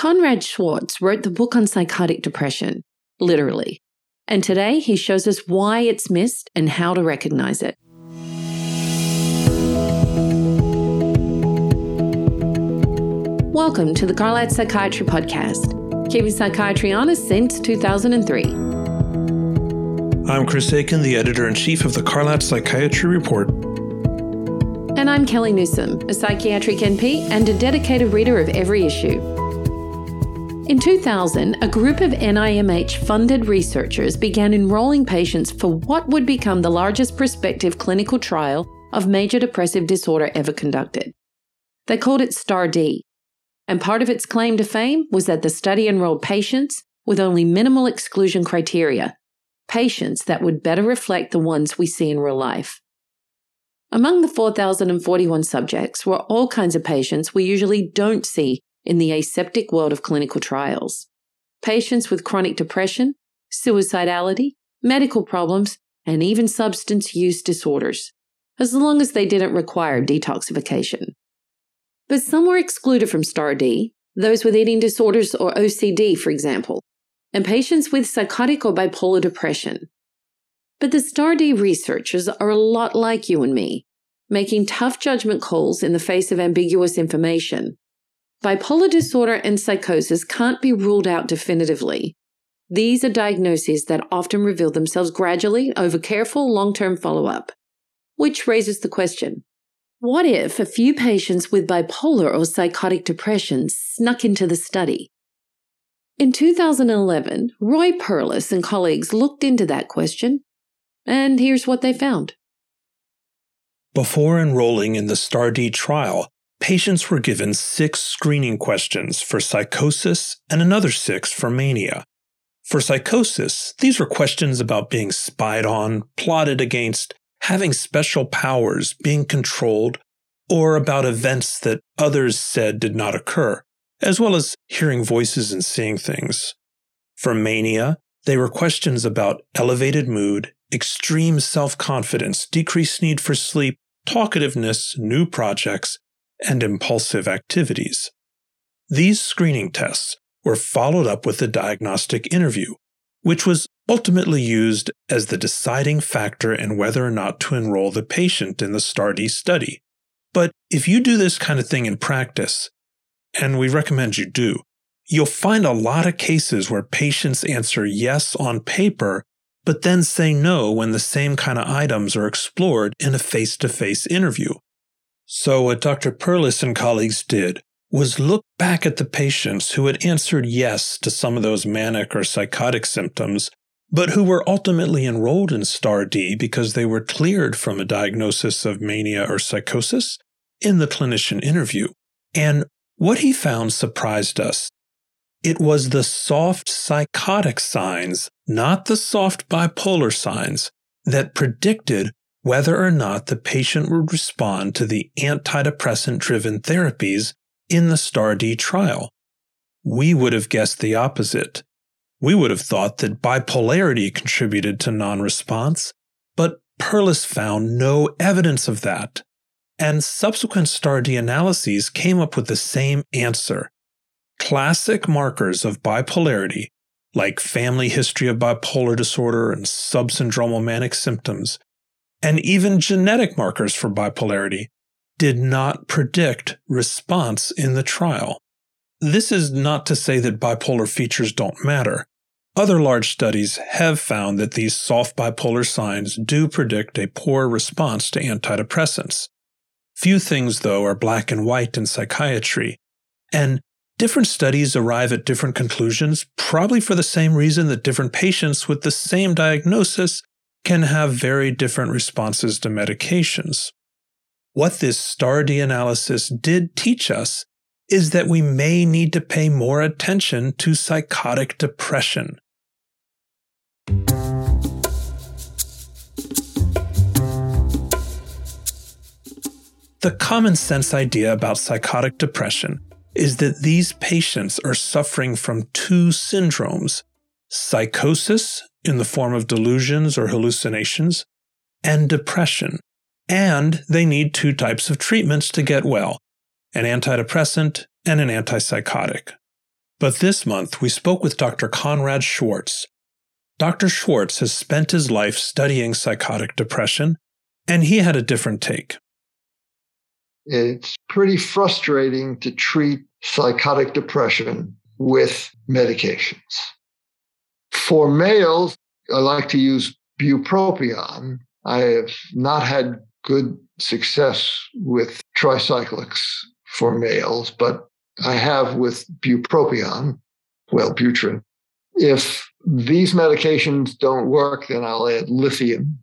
Conrad Swartz wrote the book on psychotic depression, literally. And today he shows us why it's missed and how to recognize it. Welcome to the Carlat Psychiatry Podcast, keeping psychiatry honest since 2003. I'm Chris Aiken, the editor in chief of the Carlat Psychiatry Report. And I'm Kellie Newsome, a psychiatric NP and a dedicated reader of every issue. In 2000, a group of NIMH funded researchers began enrolling patients for what would become the largest prospective clinical trial of major depressive disorder ever conducted. They called it STAR-D, and part of its claim to fame was that the study enrolled patients with only minimal exclusion criteria, patients that would better reflect the ones we see in real life. Among the 4,041 subjects were all kinds of patients we usually don't see in the aseptic world of clinical trials. Patients with chronic depression, suicidality, medical problems, and even substance use disorders, as long as they didn't require detoxification. But some were excluded from STAR-D, those with eating disorders or OCD, for example, and patients with psychotic or bipolar depression. But the STAR-D researchers are a lot like you and me, making tough judgment calls in the face of ambiguous information Bipolar disorder and psychosis can't be ruled out definitively. These are diagnoses that often reveal themselves gradually over careful long term follow up. Which raises the question what if a few patients with bipolar or psychotic depression snuck into the study? In 2011, Roy Perlis and colleagues looked into that question, and here's what they found. Before enrolling in the STAR-D trial, patients were given six screening questions for psychosis and another six for mania. For psychosis, these were questions about being spied on, plotted against, having special powers, being controlled, or about events that others said did not occur, as well as hearing voices and seeing things. For mania, they were questions about elevated mood, extreme self confidence, decreased need for sleep, talkativeness, new projects, and impulsive activities. These screening tests were followed up with a diagnostic interview, which was ultimately used as the deciding factor in whether or not to enroll the patient in the STAR-D study. But if you do this kind of thing in practice, and we recommend you do, you'll find a lot of cases where patients answer yes on paper, but then say no when the same kind of items are explored in a face to face interview. So, what Dr. Perlis and colleagues did was look back at the patients who had answered yes to some of those manic or psychotic symptoms, but who were ultimately enrolled in STAR-D because they were cleared from a diagnosis of mania or psychosis in the clinician interview. And what he found surprised us. It was the soft psychotic signs, not the soft bipolar signs, that predicted whether or not the patient would respond to the antidepressant driven therapies in the STAR-D trial. We would have guessed the opposite. We would have thought that bipolarity contributed to non response, but Perlis found no evidence of that. And subsequent STAR-D analyses came up with the same answer. Classic markers of bipolarity, like family history of bipolar disorder and subsyndromal manic symptoms, and even genetic markers for bipolarity did not predict response in the trial. This is not to say that bipolar features don't matter. Other large studies have found that these soft bipolar signs do predict a poor response to antidepressants. Few things, though, are black and white in psychiatry, and different studies arrive at different conclusions, probably for the same reason that different patients with the same diagnosis can have very different responses to medications. What this STAR-D analysis did teach us is that we may need to pay more attention to psychotic depression. The common sense idea about psychotic depression is that these patients are suffering from two syndromes psychosis in the form of delusions or hallucinations, and depression. And they need two types of treatments to get well an antidepressant and an antipsychotic. But this month, we spoke with Dr. Conrad Swartz. Dr. Swartz has spent his life studying psychotic depression, and he had a different take. It's pretty frustrating to treat psychotic depression with medications. For males, I like to use bupropion. I have not had good success with tricyclics for males, but I have with bupropion, Wellbutrin. If these medications don't work, then I'll add lithium.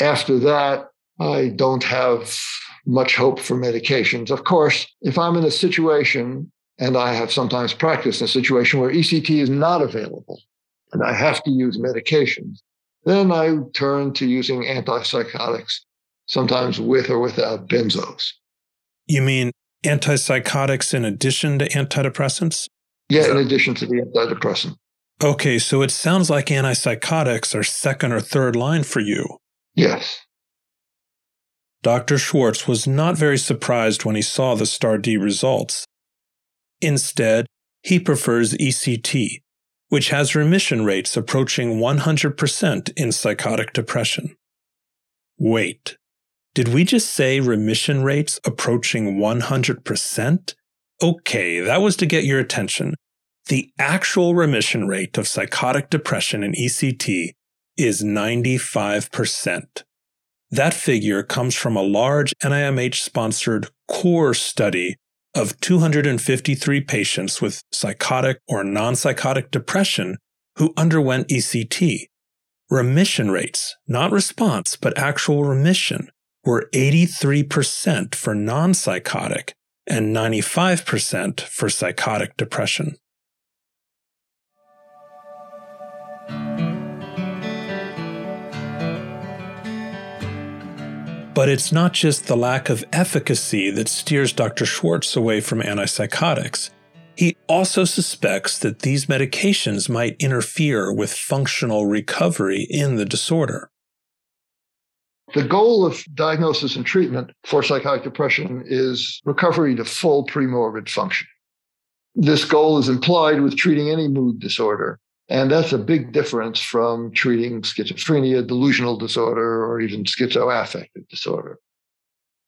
After that, I don't have much hope for medications. Of course, if I'm in a situation, and I have sometimes practiced in a situation where ECT is not available and I have to use medications, then I turn to using antipsychotics, sometimes with or without benzos. You mean antipsychotics in addition to antidepressants? Yeah, in addition to the antidepressant. Okay, so it sounds like antipsychotics are second or third line for you. Yes. Dr. Swartz was not very surprised when he saw the STAR-D results. Instead, he prefers ECT, which has remission rates approaching 100% in psychotic depression. Wait, did we just say remission rates approaching 100%? Okay, that was to get your attention. The actual remission rate of psychotic depression in ECT is 95%. That figure comes from a large NIMH sponsored core study of 253 patients with psychotic or non psychotic depression who underwent ECT. Remission rates, not response, but actual remission, were 83% for non psychotic and 95% for psychotic depression. But it's not just the lack of efficacy that steers Dr. Swartz away from antipsychotics. He also suspects that these medications might interfere with functional recovery in the disorder. The goal of diagnosis and treatment for psychotic depression is recovery to full premorbid function. This goal is implied with treating any mood disorder. And that's a big difference from treating schizophrenia, delusional disorder, or even schizoaffective disorder.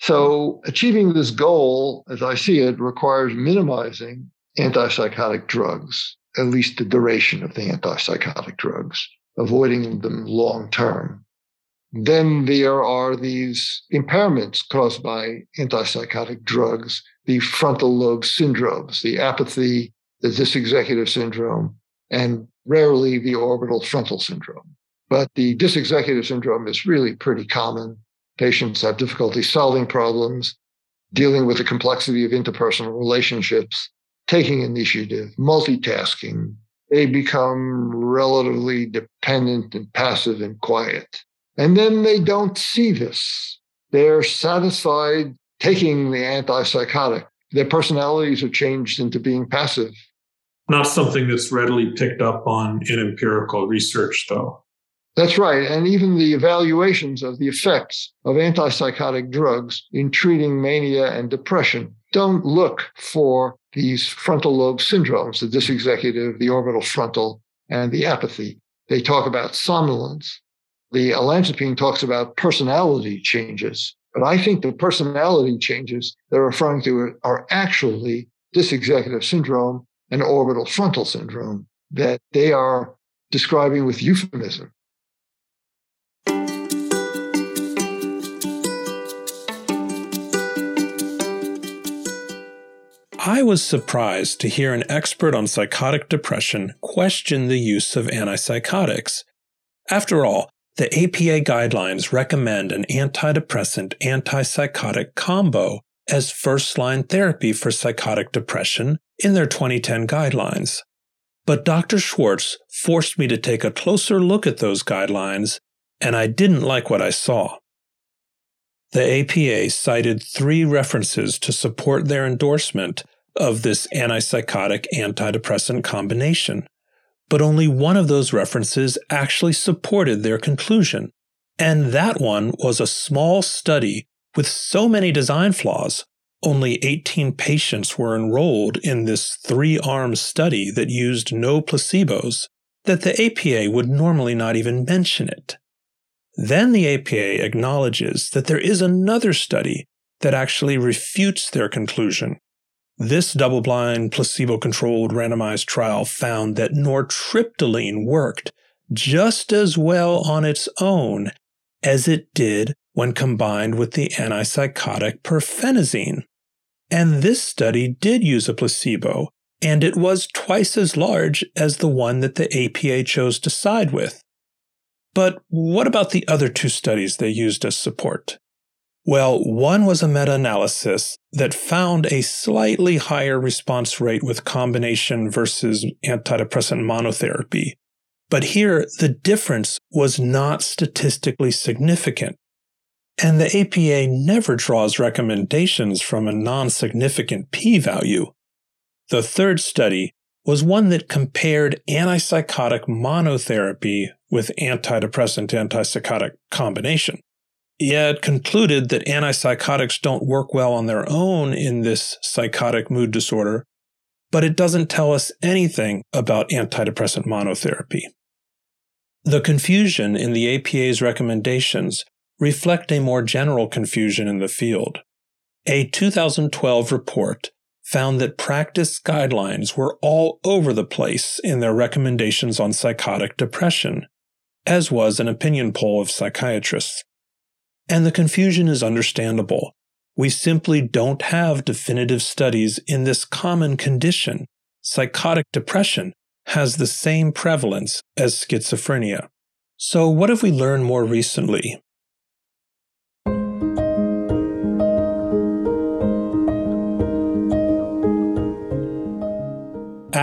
So achieving this goal, as I see it, requires minimizing antipsychotic drugs, at least the duration of the antipsychotic drugs, avoiding them long term. Then there are these impairments caused by antipsychotic drugs, the frontal lobe syndromes, the apathy, the dysexecutive syndrome, and rarely the orbital frontal syndrome. But the dysexecutive syndrome is really pretty common. Patients have difficulty solving problems, dealing with the complexity of interpersonal relationships, taking initiative, multitasking. They become relatively dependent and passive and quiet. And then they don't see this. They're satisfied taking the antipsychotic. Their personalities are changed into being passive. Not something that's readily picked up on in empirical research, though. That's right. And even the evaluations of the effects of antipsychotic drugs in treating mania and depression don't look for these frontal lobe syndromes, the dysexecutive, the orbital frontal, and the apathy. They talk about somnolence. The olanzapine talks about personality changes. But I think the personality changes they're referring to are actually dysexecutive syndrome and orbital frontal syndrome that they are describing with euphemism. I was surprised to hear an expert on psychotic depression question the use of antipsychotics. After all, the APA guidelines recommend an antidepressant antipsychotic combo as first line therapy for psychotic depression in their 2010 guidelines. But Dr. Swartz forced me to take a closer look at those guidelines, and I didn't like what I saw. The APA cited three references to support their endorsement of this antipsychotic antidepressant combination, but only one of those references actually supported their conclusion, and that one was a small study with so many design flaws only 18 patients were enrolled in this three arm study that used no placebos, that the APA would normally not even mention it. Then the APA acknowledges that there is another study that actually refutes their conclusion. This double blind, placebo controlled randomized trial found that nortriptyline worked just as well on its own as it did when combined with the antipsychotic perphenazine. And this study did use a placebo, and it was twice as large as the one that the APA chose to side with. But what about the other two studies they used as support? Well, one was a meta analysis that found a slightly higher response rate with combination versus antidepressant monotherapy. But here, the difference was not statistically significant. And the APA never draws recommendations from a non significant p value. The third study was one that compared antipsychotic monotherapy with antidepressant antipsychotic combination. Yet concluded that antipsychotics don't work well on their own in this psychotic mood disorder, but it doesn't tell us anything about antidepressant monotherapy. The confusion in the APA's recommendations reflect a more general confusion in the field. A 2012 report found that practice guidelines were all over the place in their recommendations on psychotic depression, as was an opinion poll of psychiatrists. And the confusion is understandable. We simply don't have definitive studies in this common condition. Psychotic depression has the same prevalence as schizophrenia. So, what have we learned more recently?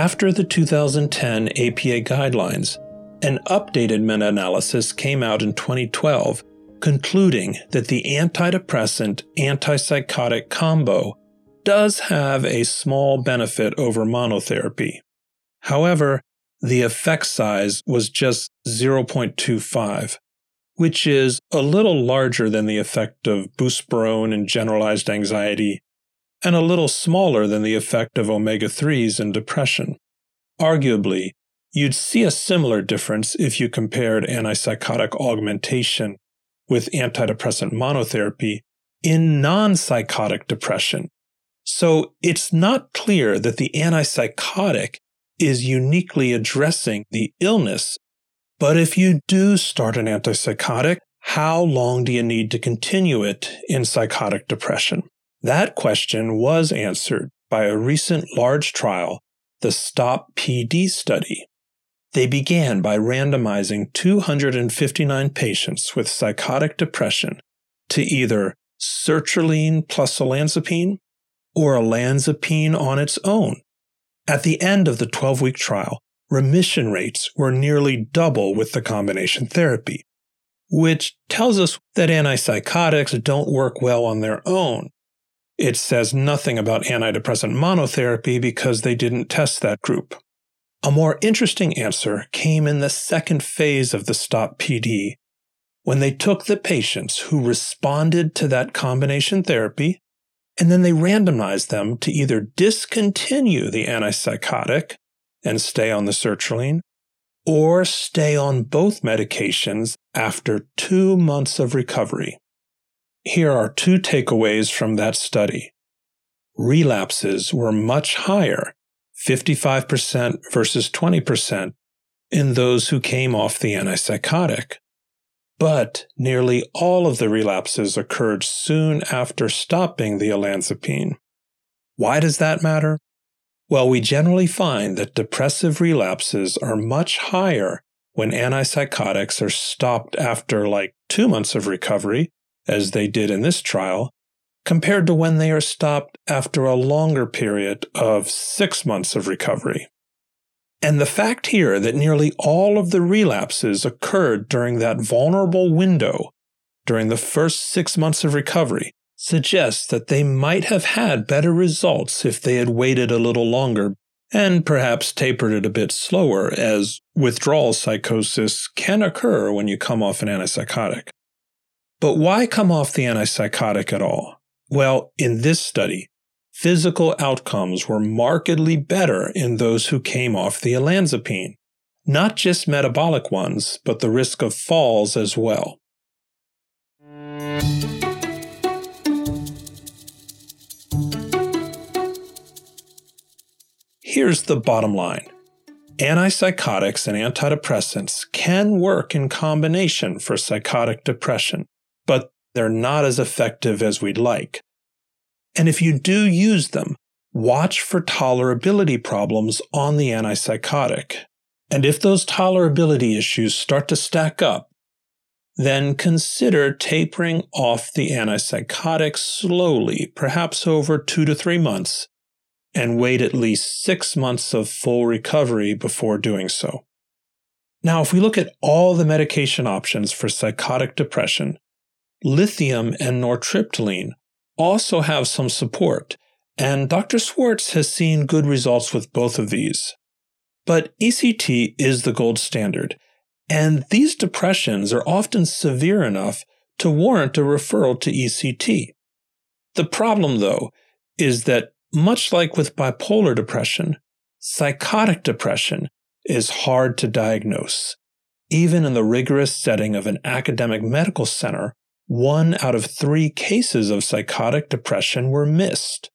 After the 2010 APA guidelines, an updated meta analysis came out in 2012 concluding that the antidepressant antipsychotic combo does have a small benefit over monotherapy. However, the effect size was just 0.25, which is a little larger than the effect of buspirone in generalized anxiety and a little smaller than the effect of omega 3s in depression. Arguably, you'd see a similar difference if you compared antipsychotic augmentation with antidepressant monotherapy in non psychotic depression. So it's not clear that the antipsychotic is uniquely addressing the illness. But if you do start an antipsychotic, how long do you need to continue it in psychotic depression? That question was answered by a recent large trial, the STOP PD study, they began by randomizing 259 patients with psychotic depression to either sertraline plus olanzapine or olanzapine on its own. At the end of the 12 week trial, remission rates were nearly double with the combination therapy, which tells us that antipsychotics don't work well on their own. It says nothing about antidepressant monotherapy because they didn't test that group. A more interesting answer came in the second phase of the STOP PD, when they took the patients who responded to that combination therapy and then they randomized them to either discontinue the antipsychotic and stay on the sertraline or stay on both medications after two months of recovery. Here are two takeaways from that study. Relapses were much higher 55% versus 20% in those who came off the antipsychotic. But nearly all of the relapses occurred soon after stopping the olanzapine. Why does that matter? Well, we generally find that depressive relapses are much higher when antipsychotics are stopped after like two months of recovery, as they did in this trial, compared to when they are stopped after a longer period of six months of recovery. And the fact here that nearly all of the relapses occurred during that vulnerable window during the first six months of recovery suggests that they might have had better results if they had waited a little longer and perhaps tapered it a bit slower, as withdrawal psychosis can occur when you come off an antipsychotic. But why come off the antipsychotic at all? Well, in this study, physical outcomes were markedly better in those who came off the olanzapine, not just metabolic ones, but the risk of falls as well. Here's the bottom line antipsychotics and antidepressants can work in combination for psychotic depression, but they're not as effective as we'd like. And if you do use them, watch for tolerability problems on the antipsychotic. And if those tolerability issues start to stack up, then consider tapering off the antipsychotic slowly, perhaps over two to three months, and wait at least six months of full recovery before doing so. Now, if we look at all the medication options for psychotic depression, lithium and nortriptyline also have some support, and Dr. Swartz has seen good results with both of these. But ECT is the gold standard, and these depressions are often severe enough to warrant a referral to ECT. The problem, though, is that much like with bipolar depression, psychotic depression is hard to diagnose. Even in the rigorous setting of an academic medical center, one out of three cases of psychotic depression were missed.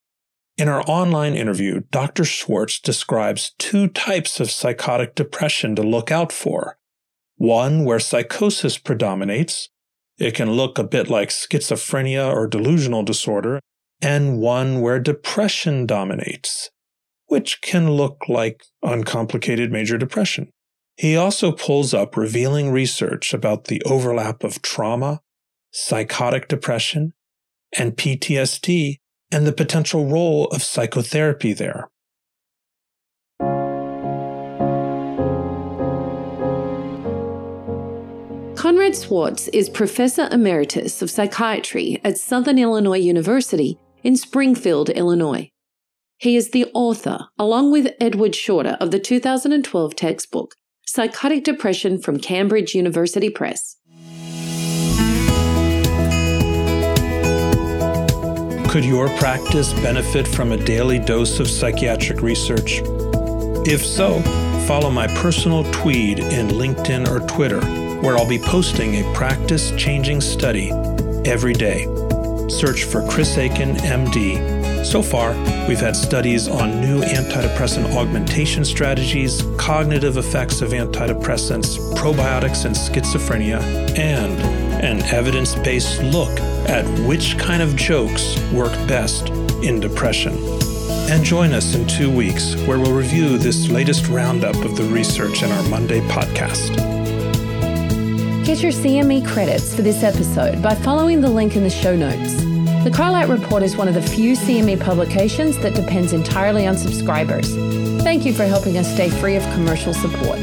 In our online interview, Dr. Swartz describes two types of psychotic depression to look out for. One where psychosis predominates. It can look a bit like schizophrenia or delusional disorder and one where depression dominates, which can look like uncomplicated major depression. He also pulls up revealing research about the overlap of trauma, psychotic depression, and PTSD, and the potential role of psychotherapy there. Conrad Swartz is Professor Emeritus of Psychiatry at Southern Illinois University in Springfield, Illinois. He is the author, along with Edward Shorter, of the 2012 textbook, Psychotic Depression from Cambridge University Press. Could your practice benefit from a daily dose of psychiatric research? If so, follow my personal tweed in LinkedIn or Twitter, where I'll be posting a practice changing study every day search for Chris Aiken, MD. So far, we've had studies on new antidepressant augmentation strategies, cognitive effects of antidepressants, probiotics and schizophrenia, and an evidence based look at which kind of jokes work best in depression. And join us in two weeks where we'll review this latest roundup of the research in our Monday podcast. Get your CME credits for this episode by following the link in the show notes. The Carlat Report is one of the few CME publications that depends entirely on subscribers. Thank you for helping us stay free of commercial support.